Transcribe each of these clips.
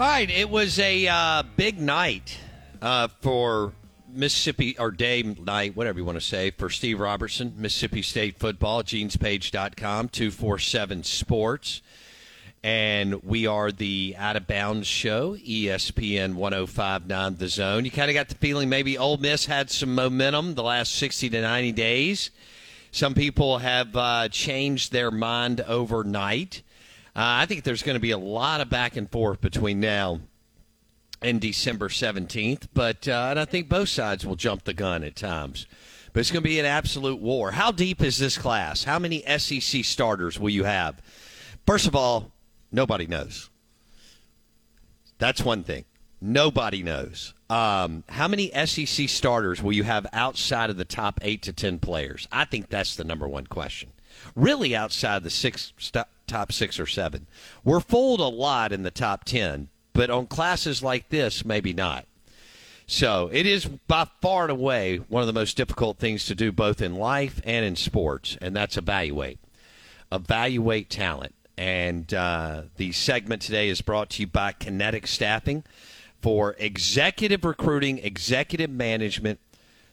All right, it was a uh, big night uh, for Mississippi or day night, whatever you want to say, for Steve Robertson, Mississippi State football, genespage.com, 247 Sports. And we are the Out of Bounds show, ESPN 1059 The Zone. You kind of got the feeling maybe Ole Miss had some momentum the last 60 to 90 days. Some people have uh, changed their mind overnight. Uh, I think there's going to be a lot of back and forth between now and December 17th, but uh, and I think both sides will jump the gun at times. But it's going to be an absolute war. How deep is this class? How many SEC starters will you have? First of all, nobody knows. That's one thing. Nobody knows. Um, how many SEC starters will you have outside of the top eight to ten players? I think that's the number one question. Really, outside the six st- top six or seven, we're fooled a lot in the top ten, but on classes like this, maybe not. So it is by far and away one of the most difficult things to do, both in life and in sports, and that's evaluate. Evaluate talent. And uh, the segment today is brought to you by Kinetic Staffing for executive recruiting, executive management,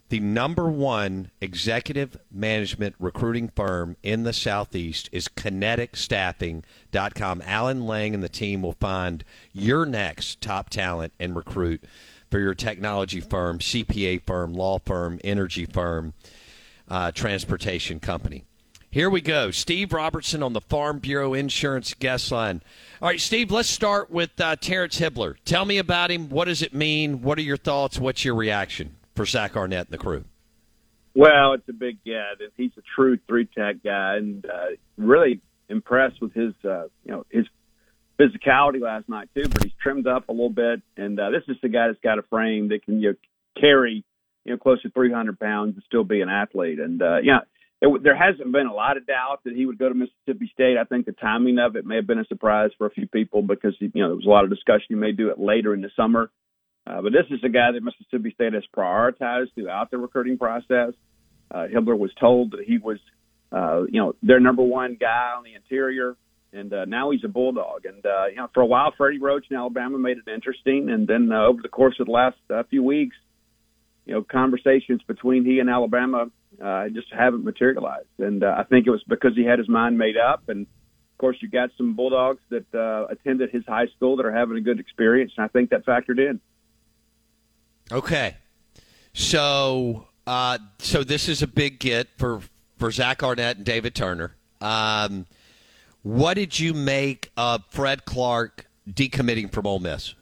the number one executive management recruiting firm in the Southeast is kineticstaffing.com. Alan Lang and the team will find your next top talent and recruit for your technology firm, CPA firm, law firm, energy firm, uh, transportation company. Here we go. Steve Robertson on the Farm Bureau Insurance guest line. All right, Steve, let's start with uh, Terrence Hibbler. Tell me about him. What does it mean? What are your thoughts? What's your reaction for Zach Arnett and the crew? Well, it's a big get, he's a true three tech guy, and uh, really impressed with his, uh, you know, his physicality last night too. But he's trimmed up a little bit, and uh, this is the guy that's got a frame that can you know, carry, you know, close to 300 pounds and still be an athlete. And uh, yeah, it, there hasn't been a lot of doubt that he would go to Mississippi State. I think the timing of it may have been a surprise for a few people because you know there was a lot of discussion he may do it later in the summer. Uh, but this is a guy that Mississippi State has prioritized throughout the recruiting process. Uh, Hibbler was told that he was, uh, you know, their number one guy on the interior, and uh, now he's a bulldog. And uh, you know, for a while, Freddie Roach in Alabama made it interesting, and then uh, over the course of the last uh, few weeks, you know, conversations between he and Alabama uh, just haven't materialized. And uh, I think it was because he had his mind made up, and of course, you got some bulldogs that uh, attended his high school that are having a good experience, and I think that factored in. Okay. So, uh, so this is a big get for for Zach Arnett and David Turner. Um, what did you make of Fred Clark decommitting from Ole Miss?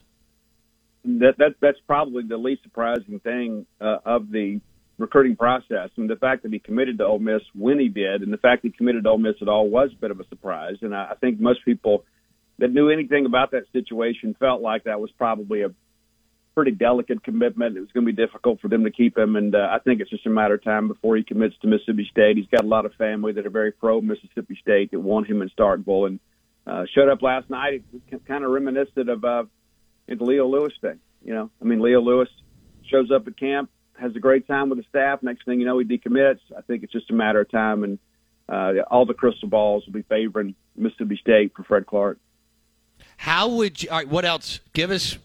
that, that that's probably the least surprising thing uh, of the recruiting process, and the fact that he committed to Ole Miss when he did, and the fact he committed to Ole Miss at all was a bit of a surprise. And I, I think most people that knew anything about that situation felt like that was probably a pretty delicate commitment. It was going to be difficult for them to keep him, and uh, I think it's just a matter of time before he commits to Mississippi State. He's got a lot of family that are very pro Mississippi State that want him in Starkville, and uh, showed up last night. It kind of reminiscent of uh, the Leo Lewis thing. You know, I mean, Leo Lewis shows up at camp, has a great time with the staff. Next thing you know, he decommits. I think it's just a matter of time, and uh, all the crystal balls will be favoring Mississippi State for Fred Clark. How would you? All right, what else? Give us.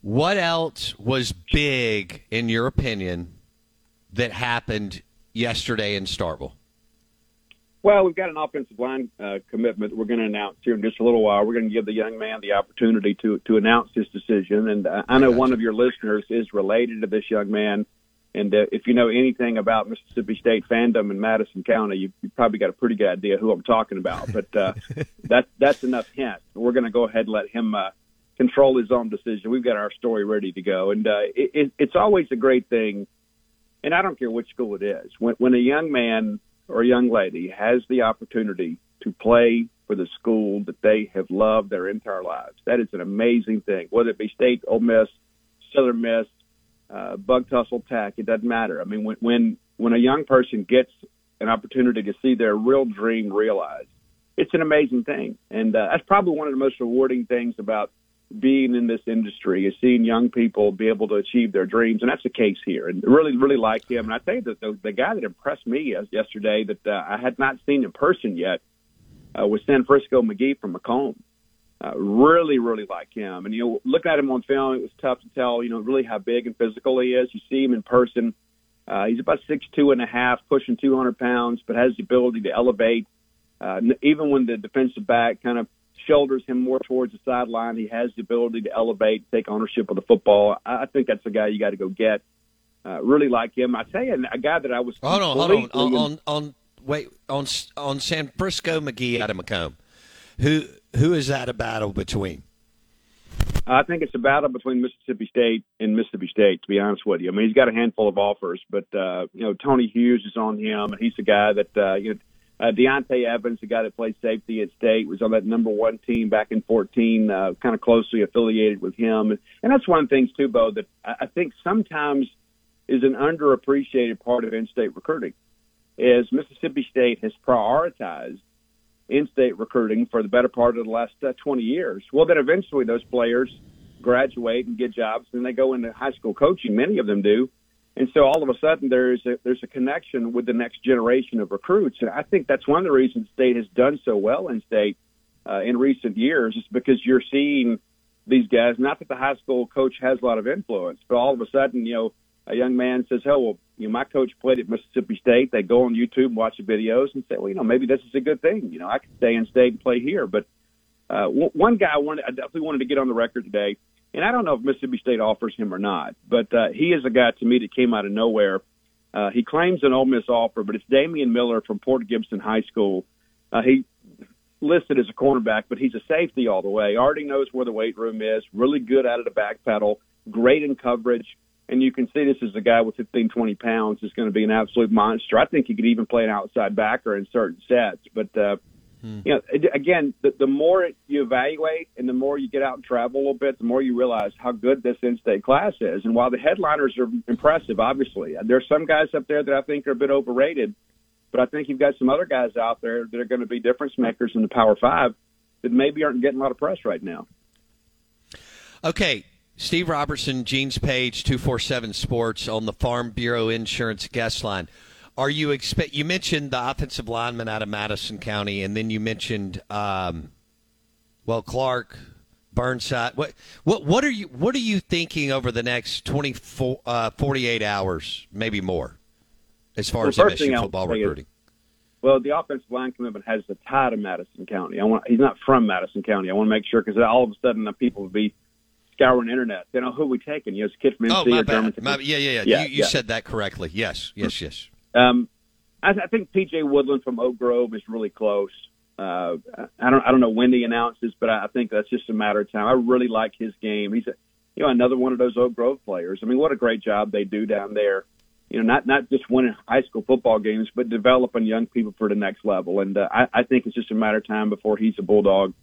What else was big in your opinion that happened yesterday in Starkville? Well, we've got an offensive line uh, commitment we're going to announce here in just a little while. We're going to give the young man the opportunity to to announce his decision, and uh, I know one of your listeners is related to this young man. And uh, if you know anything about Mississippi State fandom in Madison County, you, you probably got a pretty good idea who I'm talking about. But uh, that that's enough hint. We're going to go ahead and let him uh, control his own decision. We've got our story ready to go, and uh, it, it, it's always a great thing. And I don't care which school it is. When when a young man or a young lady has the opportunity to play for the school that they have loved their entire lives, that is an amazing thing. Whether it be State, Ole Miss, Southern Miss, uh, Bug Tussle Tech, it doesn't matter. I mean, when when when a young person gets an opportunity to see their real dream realized, it's an amazing thing, and uh, that's probably one of the most rewarding things about being in this industry is seeing young people be able to achieve their dreams, and that's the case here. And really, really like him. And I think that the, the guy that impressed me yesterday that uh, I had not seen in person yet uh, was San Frisco McGee from McComb. Uh, really, really like him. And you know, looking at him on film, it was tough to tell. You know, really how big and physical he is. You see him in person. Uh, he's about six two and a half, pushing 200 pounds, but has the ability to elevate. Uh, even when the defensive back kind of shoulders him more towards the sideline. He has the ability to elevate, take ownership of the football. I think that's the guy you got to go get. Uh, really like him. I tell you, a guy that I was. Hold on, hold on, on, on, on, wait, on on San Frisco McGee out of McComb. Who who is that a battle between? I think it's a battle between Mississippi State and Mississippi State. To be honest with you, I mean he's got a handful of offers, but uh, you know Tony Hughes is on him, and he's a guy that uh, you know uh, Deontay Evans, the guy that played safety at State, was on that number one team back in 14, uh, kind of closely affiliated with him. And, that's one things, too, Bo, that I think sometimes is an underappreciated part of in-state recruiting is Mississippi State has prioritized in-state recruiting for the better part of the last uh, 20 years. Well, then eventually those players graduate and get jobs, and they go into high school coaching. Many of them do. And so all of a sudden there's a, there's a connection with the next generation of recruits. And I think that's one of the reasons state has done so well in state uh, in recent years is because you're seeing these guys, not that the high school coach has a lot of influence, but all of a sudden, you know, a young man says, oh, well, you know, my coach played at Mississippi State. They go on YouTube and watch the videos and say, well, you know, maybe this is a good thing. You know, I could stay in state and play here. But uh, one guy I wanted, I definitely wanted to get on the record today and I don't know if Mississippi State offers him or not, but uh, he is a guy to me that came out of nowhere. Uh, he claims an Ole Miss offer, but it's Damian Miller from Port Gibson High School. Uh, he listed as a cornerback, but he's a safety all the way. Already knows where the weight room is. Really good out of the back pedal. Great in coverage. And you can see this is a guy with 15, 20 pounds is going to be an absolute monster. I think he could even play an outside backer in certain sets. But uh, Hmm. You know, again, the, the more you evaluate and the more you get out and travel a little bit, the more you realize how good this in-state class is. And while the headliners are impressive, obviously, there's some guys up there that I think are a bit overrated, but I think you've got some other guys out there that are going to be difference makers in the Power Five that maybe aren't getting a lot of press right now. Okay, Steve Robertson, Gene's Page, 247 Sports on the Farm Bureau Insurance guest line. Are you expect? You mentioned the offensive lineman out of Madison County, and then you mentioned, um, well, Clark, Burnside. What what what are you what are you thinking over the next 24, uh, 48 hours, maybe more, as far well, as MSU football recruiting? Is, well, the offensive line commitment has a tie to Madison County. I want he's not from Madison County. I want to make sure because all of a sudden the people will be scouring the internet. You know who are we taking? You know, it's kid from NC oh, my or bad. My, yeah, yeah, yeah. yeah you, you yeah. said that correctly. Yes, yes, yes. Um, I, I think PJ Woodland from Oak Grove is really close. Uh, I don't I don't know when he announces, but I think that's just a matter of time. I really like his game. He's a you know another one of those Oak Grove players. I mean, what a great job they do down there. You know, not not just winning high school football games, but developing young people for the next level. And uh, I, I think it's just a matter of time before he's a Bulldog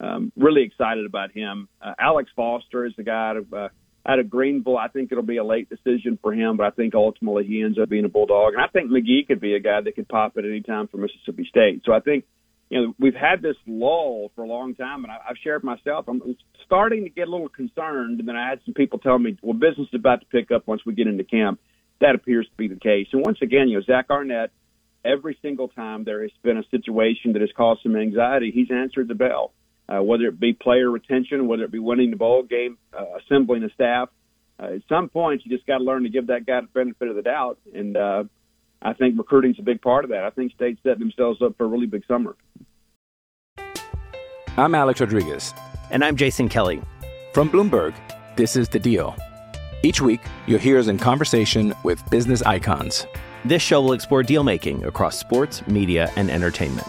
um, really excited about him. Uh, Alex Foster is the guy uh, out of Greenville. I think it'll be a late decision for him, but I think ultimately he ends up being a Bulldog. And I think McGee could be a guy that could pop at any time for Mississippi State. So I think, you know, we've had this lull for a long time, and I, I've shared myself. I'm starting to get a little concerned, and then I had some people tell me, well, business is about to pick up once we get into camp. That appears to be the case. And once again, you know, Zach Arnett, every single time there has been a situation that has caused some anxiety, he's answered the bell uh, whether it be player retention, whether it be winning the ball game, uh, assembling the staff. Uh, at some point, you just got to learn to give that guy the benefit of the doubt, and uh, I think recruiting's a big part of that. I think states set themselves up for a really big summer. I'm Alex Rodriguez. And I'm Jason Kelly. From Bloomberg, this is The Deal. Each week, you'll hear us in conversation with business icons. This show will explore deal making across sports, media, and entertainment.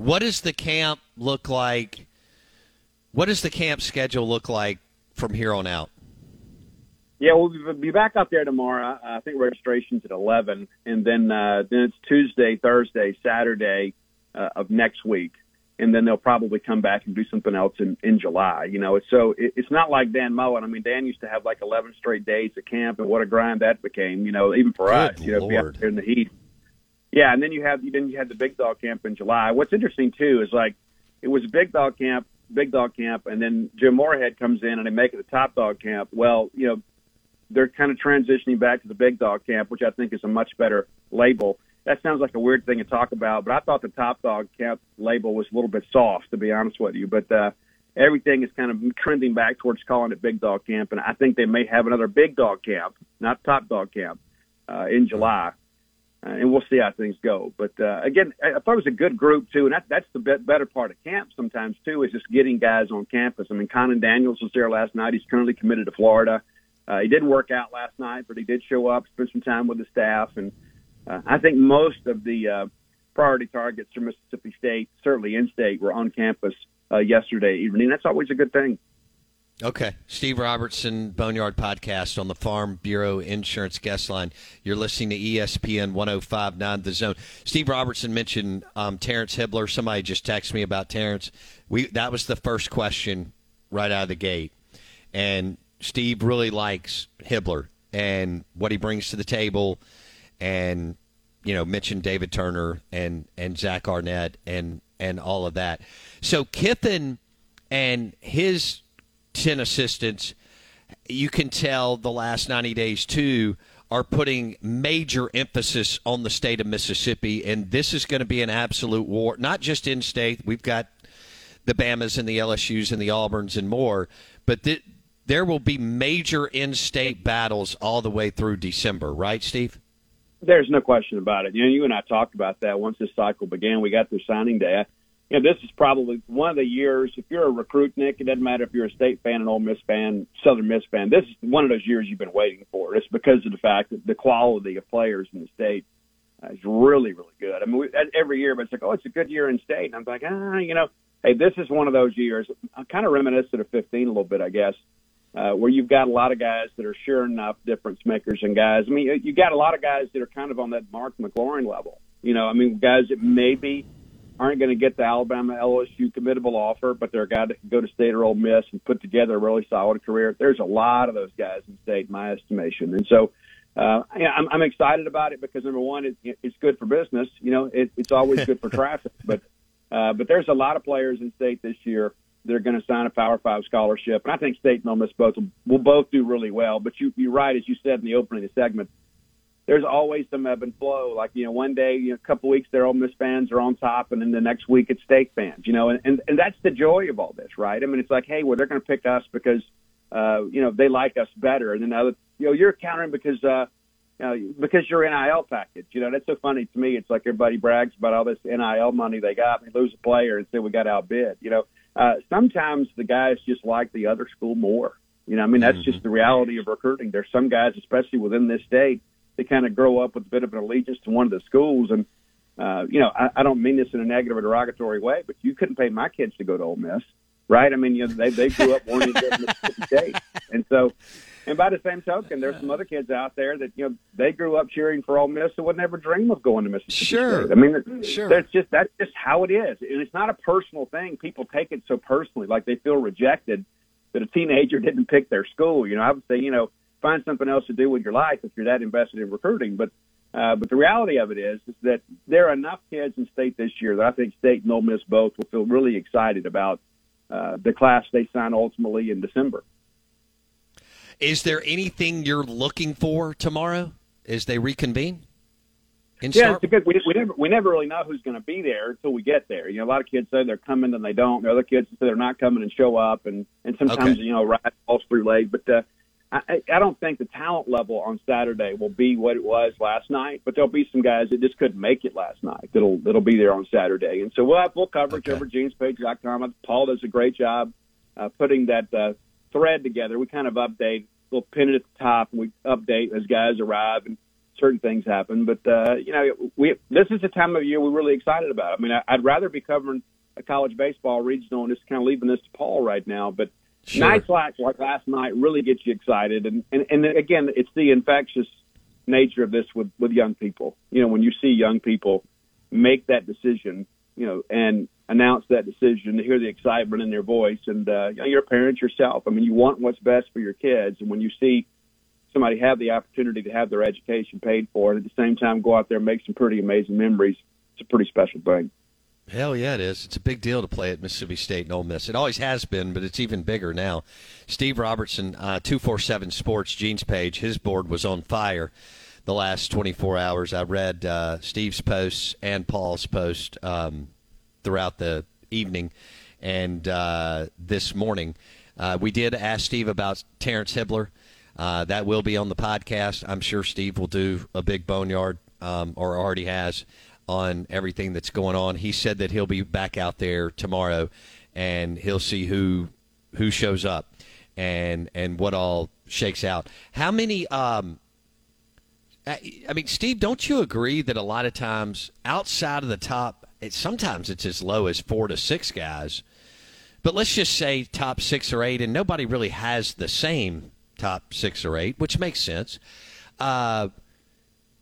What does the camp look like? What does the camp schedule look like from here on out? Yeah, we'll be back out there tomorrow. I think registration's at 11, and then uh, then it's Tuesday, Thursday, Saturday uh, of next week, and then they'll probably come back and do something else in in July. You know, so it, it's not like Dan Mullen. I mean, Dan used to have like 11 straight days at camp, and what a grind that became. You know, even for Good us, you know, to be out there in the heat. Yeah, and then you have you then you had the big dog camp in July. What's interesting too is like it was big dog camp, big dog camp, and then Jim Moorhead comes in and they make it a top dog camp. Well, you know, they're kind of transitioning back to the big dog camp, which I think is a much better label. That sounds like a weird thing to talk about, but I thought the top dog camp label was a little bit soft, to be honest with you. But uh, everything is kind of trending back towards calling it big dog camp, and I think they may have another big dog camp, not top dog camp, uh, in July. Uh, and we'll see how things go. But uh, again, I thought it was a good group too, and that, that's the be- better part of camp sometimes too is just getting guys on campus. I mean, Kahnen Daniels was there last night. He's currently committed to Florida. Uh, he didn't work out last night, but he did show up, spend some time with the staff, and uh, I think most of the uh, priority targets for Mississippi State, certainly in state, were on campus uh, yesterday evening. That's always a good thing. Okay. Steve Robertson, Boneyard Podcast on the Farm Bureau Insurance Guest Line. You're listening to ESPN 1059 The Zone. Steve Robertson mentioned um, Terrence Hibbler. Somebody just texted me about Terrence. We That was the first question right out of the gate. And Steve really likes Hibbler and what he brings to the table and you know mentioned David Turner and and Zach Arnett and and all of that. So Kiffin and his ten assistants, you can tell the last ninety days too are putting major emphasis on the state of Mississippi, and this is going to be an absolute war. Not just in state, we've got the Bamas and the LSU's and the Auburns and more, but th- there will be major in-state battles all the way through December, right, Steve? There's no question about it. You know, you and I talked about that once this cycle began. We got through signing day. You know, this is probably one of the years. If you're a recruit, Nick, it doesn't matter if you're a state fan, an Ole Miss fan, Southern Miss fan. This is one of those years you've been waiting for. It's because of the fact that the quality of players in the state uh, is really, really good. I mean, we, every year, but it's like, oh, it's a good year in state. And I'm like, ah, you know, hey, this is one of those years. I'm kind of reminiscent of 15 a little bit, I guess uh, where you've got a lot of guys that are sure enough difference makers and guys. I mean, you- you got a lot of guys that are kind of on that Mark McLaurin level. You know, I mean, guys that maybe aren't going to get the Alabama LSU committable offer, but they're a guy that can go to State or Ole Miss and put together a really solid career. There's a lot of those guys in State, in my estimation, and so. Uh, yeah, I'm, I'm excited about it because number one, it, it's good for business. You know, it, it's always good for traffic, but uh, but there's a lot of players in state this year that are going to sign a Power Five scholarship, and I think State and Ole Miss both will, will both do really well. But you, you're right, as you said in the opening of the segment, there's always some ebb and flow. Like you know, one day, you know, a couple weeks, their Ole Miss fans are on top, and then the next week it's State fans. You know, and and, and that's the joy of all this, right? I mean, it's like, hey, well, they're going to pick us because uh, you know they like us better, and then other, you know, you're countering because. uh you know, because your NIL package, you know, that's so funny to me. It's like everybody brags about all this NIL money they got. They lose a player and say we got outbid. You know, uh, sometimes the guys just like the other school more. You know, I mean, that's mm-hmm. just the reality of recruiting. There's some guys, especially within this state, they kind of grow up with a bit of an allegiance to one of the schools. And, uh, you know, I, I don't mean this in a negative or derogatory way, but you couldn't pay my kids to go to Ole Miss, right? I mean, you know, they, they grew up wanting to go to Mississippi State. And so, and by the same token, there's some other kids out there that you know they grew up cheering for Ole Miss and would never dream of going to Mississippi sure. State. I mean, sure. That's just that's just how it is, and it's not a personal thing. People take it so personally, like they feel rejected that a teenager didn't pick their school. You know, I would say, you know, find something else to do with your life if you're that invested in recruiting. But uh, but the reality of it is, is that there are enough kids in state this year that I think state and Ole Miss both will feel really excited about uh, the class they sign ultimately in December. Is there anything you're looking for tomorrow as they reconvene? In yeah, good. We, we never we never really know who's going to be there until we get there. You know, a lot of kids say they're coming and they don't. The other kids say they're not coming and show up, and and sometimes okay. you know ride falls through late. But uh, I, I don't think the talent level on Saturday will be what it was last night. But there'll be some guys that just couldn't make it last night that'll that'll be there on Saturday, and so we'll have full coverage okay. over genespage.com. Paul does a great job uh, putting that uh, thread together. We kind of update, we'll pin it at the top, and we update as guys arrive and certain things happen. But uh, you know, we this is the time of year we're really excited about. I mean, I, I'd rather be covering a college baseball regional and just kind of leaving this to Paul right now, but. Sure. Nights like like last night really get you excited, and, and and again, it's the infectious nature of this with with young people. You know, when you see young people make that decision, you know, and announce that decision, to hear the excitement in their voice, and uh, you know, you're a parent yourself. I mean, you want what's best for your kids, and when you see somebody have the opportunity to have their education paid for, and at the same time go out there and make some pretty amazing memories, it's a pretty special thing. Hell yeah, it is. It's a big deal to play at Mississippi State and Ole Miss. It always has been, but it's even bigger now. Steve Robertson, uh, two four seven Sports, Gene's page. His board was on fire the last twenty four hours. I read uh, Steve's posts and Paul's post. Um, throughout the evening and uh, this morning. Uh, we did ask Steve about Terrence Hibbler. Uh, that will be on the podcast. I'm sure Steve will do a big boneyard, um, or already has, on everything that's going on. He said that he'll be back out there tomorrow, and he'll see who who shows up and and what all shakes out. How many? Um, I mean, Steve, don't you agree that a lot of times outside of the top it, sometimes it's as low as four to six guys. But let's just say top six or eight, and nobody really has the same top six or eight, which makes sense. Uh,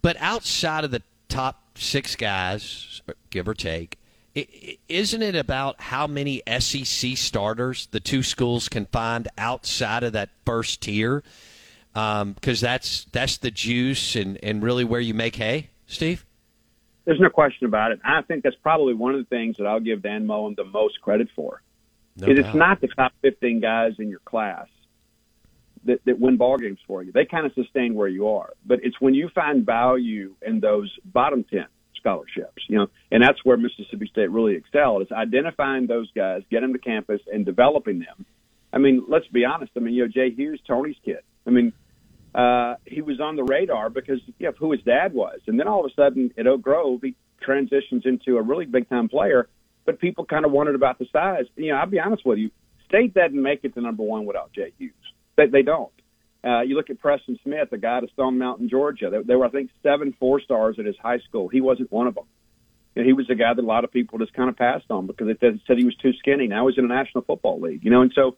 but outside of the top six guys, give or take, isn't it about how many SEC starters the two schools can find outside of that first tier? Because um, that's that's the juice and, and really where you make hay, Steve. There's no question about it. I think that's probably one of the things that I'll give Dan Mullen the most credit for. No it's not the top 15 guys in your class that, that win ball games for you. They kind of sustain where you are, but it's when you find value in those bottom 10 scholarships, you know, and that's where Mississippi State really excelled is identifying those guys, get them to campus, and developing them. I mean, let's be honest. I mean, you know, Jay Hughes, Tony's kid. I mean, uh, he was on the radar because of who his dad was. And then all of a sudden at Oak Grove, he transitions into a really big time player, but people kind of wondered about the size. You know, I'll be honest with you, State doesn't make it to number one without Jay Hughes. They, they don't. Uh, you look at Preston Smith, a guy at Stone Mountain, Georgia. There, there were, I think, seven four stars at his high school. He wasn't one of them. You know, he was a guy that a lot of people just kind of passed on because they said he was too skinny. Now he's in a National Football League, you know, and so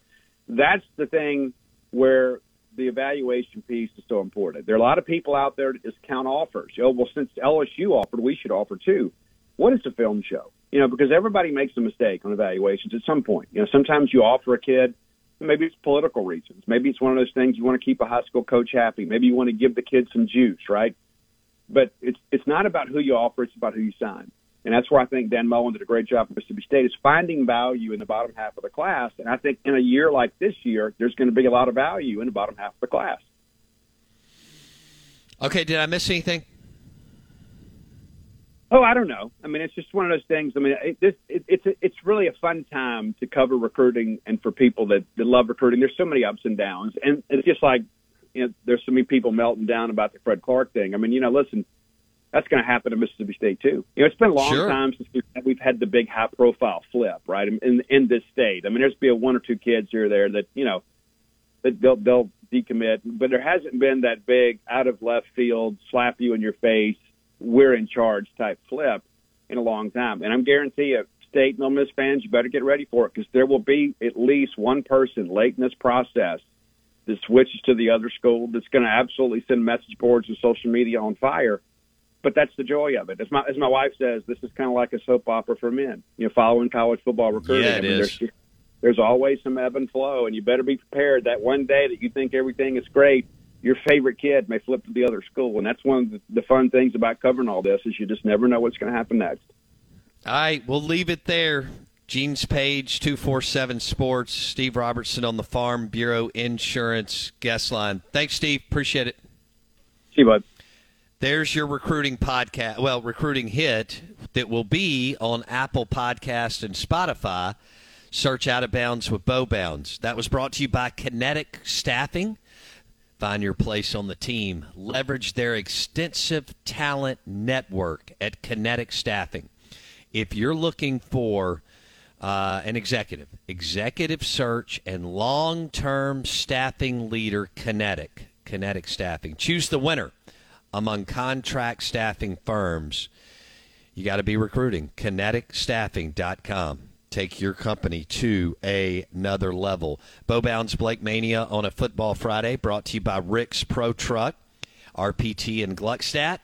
that's the thing where the evaluation piece is so important. There are a lot of people out there that just count offers. Oh, well, since LSU offered, we should offer too. What is the film show? You know, because everybody makes a mistake on evaluations at some point. You know, sometimes you offer a kid, maybe it's political reasons. Maybe it's one of those things you want to keep a high school coach happy. Maybe you want to give the kids some juice, right? But it's it's not about who you offer; it's about who you sign. And that's where I think Dan Mullen did a great job at Mississippi State is finding value in the bottom half of the class. And I think in a year like this year, there's going to be a lot of value in the bottom half of the class. Okay, did I miss anything? Oh, I don't know. I mean, it's just one of those things. I mean, it, this it, it's a, it's really a fun time to cover recruiting, and for people that, that love recruiting, there's so many ups and downs, and it's just like you know, there's so many people melting down about the Fred Clark thing. I mean, you know, listen, that's going to happen to Mississippi State too. You know, it's been a long Sure. time since we've, we've had the big high profile flip, right? In, in in this state, I mean, there's been one or two kids here or there that you know that they'll they'll decommit, but there hasn't been that big out of left field slap you in your face, we're in charge type flip in a long time. And I'm guarantee you, State and Ole Miss fans, you better get ready for it because there will be at least one person late in this process that switches to the other school that's going to absolutely send message boards and social media on fire. But that's the joy of it. As my as my wife says, this is kind of like a soap opera for men. You know, following college football recruiting. Yeah, it I mean, is. There's, there's always some ebb and flow, and you better be prepared that one day that you think everything is great, your favorite kid may flip to the other school, and that's one of the, fun things about covering all this is you just never know what's going to happen next. All right, we'll leave it there. Gene's Page, 247 Sports, Steve Robertson on the Farm Bureau Insurance guest line. Thanks, Steve. Appreciate it. See you, bud. There's your recruiting podcast, well, recruiting hit that will be on Apple Podcast and Spotify. Search Out of Bounds with Bo Bounds. That was brought to you by Kinetic Staffing. Find your place on the team. Leverage their extensive talent network at Kinetic Staffing. If you're looking for uh, an executive, executive search, and long term staffing leader, Kinetic, Kinetic Staffing. Choose the winner among contract staffing firms. You got to be recruiting. KineticStaffing.com. Take your company to another level. Bo Bounds Blake Mania on a Football Friday, brought to you by Rick's Pro Truck, RPT in Gluckstadt,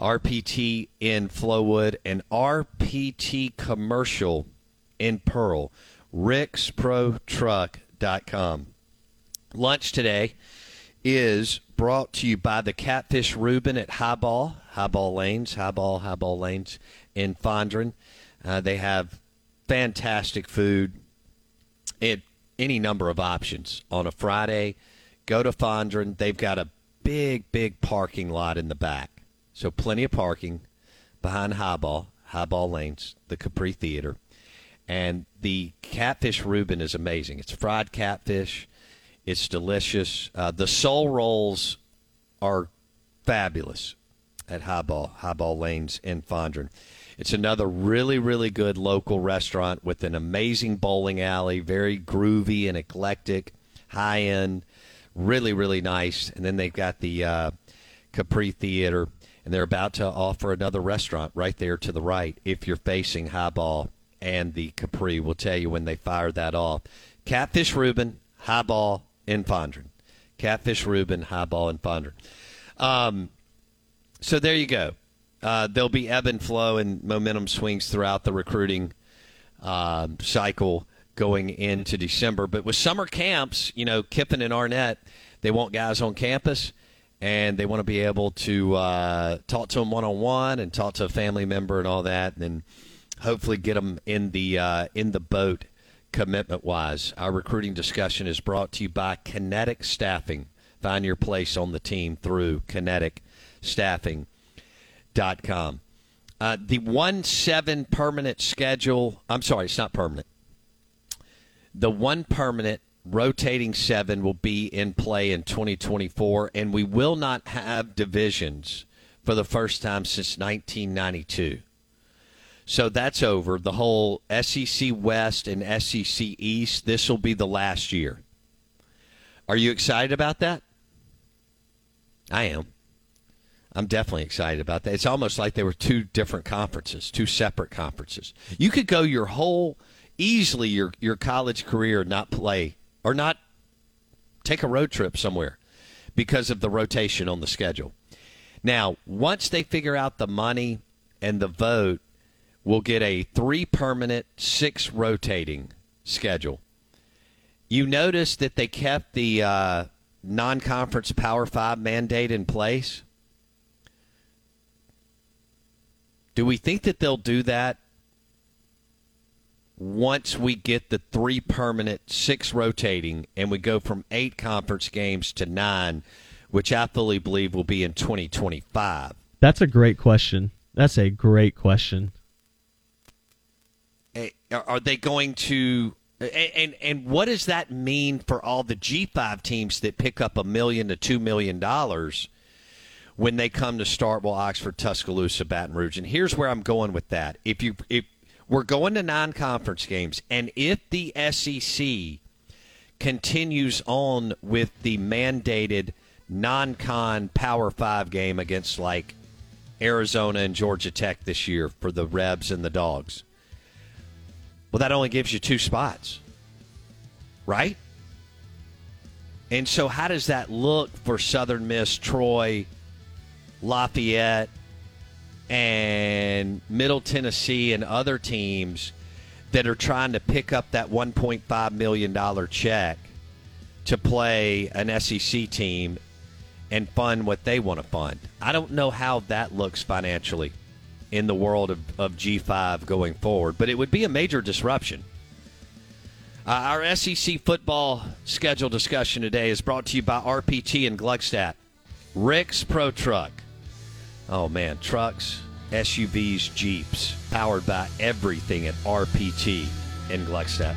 RPT in Flowwood, and RPT Commercial in Pearl. RicksProTruck.com. Lunch today is brought to you by the Catfish Reuben at Highball, Highball Lanes, Highball, Highball Lanes in Fondren. Uh, they have fantastic food at any number of options on a Friday. Go to Fondren. They've got a big, big parking lot in the back. So plenty of parking behind Highball, Highball Lanes, the Capri Theater. And the catfish Reuben is amazing. It's fried catfish. It's delicious. Uh, the soul rolls are fabulous at Highball, Highball Lanes in Fondren. It's another really, really good local restaurant with an amazing bowling alley, very groovy and eclectic, high end, really, really nice. And then they've got the uh, Capri Theater, and they're about to offer another restaurant right there to the right if you're facing Highball and the Capri. We'll tell you when they fire that off. Catfish Reuben, Highball in Fondren. Catfish Reuben, Highball in Fondren. Um, so there you go. Uh, there'll be ebb and flow and momentum swings throughout the recruiting um, cycle going into December. But with summer camps, you know, Kiffin and Arnett, they want guys on campus and they want to be able to uh, talk to them one on one and talk to a family member and all that, and then hopefully get them in the uh, in the boat commitment wise. Our recruiting discussion is brought to you by Kinetic Staffing. Find your place on the team through kineticstaffing.com. Uh, the 1 7 permanent schedule, I'm sorry, it's not permanent. The one permanent rotating seven will be in play in 2024, and we will not have divisions for the first time since 1992. So that's over. The whole SEC West and SEC East, this will be the last year. Are you excited about that? I am. I'm definitely excited about that. It's almost like they were two different conferences, two separate conferences. You could go your whole easily your your college career not play or not take a road trip somewhere because of the rotation on the schedule. Now, once they figure out the money and the vote, we'll get a three permanent, six rotating schedule. You notice that they kept the uh, non conference Power Five mandate in place. Do we think that they'll do that once we get the three permanent, six rotating, and we go from eight conference games to nine which I fully believe will be in 2025. That's a great question. That's a great question. Are they going to and, and and what does that mean for all the G5 teams that pick up a million to 2 million dollars when they come to Starkville, Oxford, Tuscaloosa, Baton Rouge? And here's where I'm going with that. If you if we're going to non-conference games and if the SEC continues on with the mandated non-con Power 5 game against like Arizona and Georgia Tech this year for the Rebs and the Dogs. Well, that only gives you two spots, right? And so, how does that look for Southern Miss, Troy, Lafayette, and Middle Tennessee and other teams that are trying to pick up that $1.5 million check to play an SEC team and fund what they want to fund? I don't know how that looks financially in the world of, of G5 going forward, but it would be a major disruption. Uh, our SEC football schedule discussion today is brought to you by RPT and Gluckstadt. Rick's Pro Truck. Oh man, trucks, SUVs, Jeeps, powered by everything at RPT in Gluckstadt.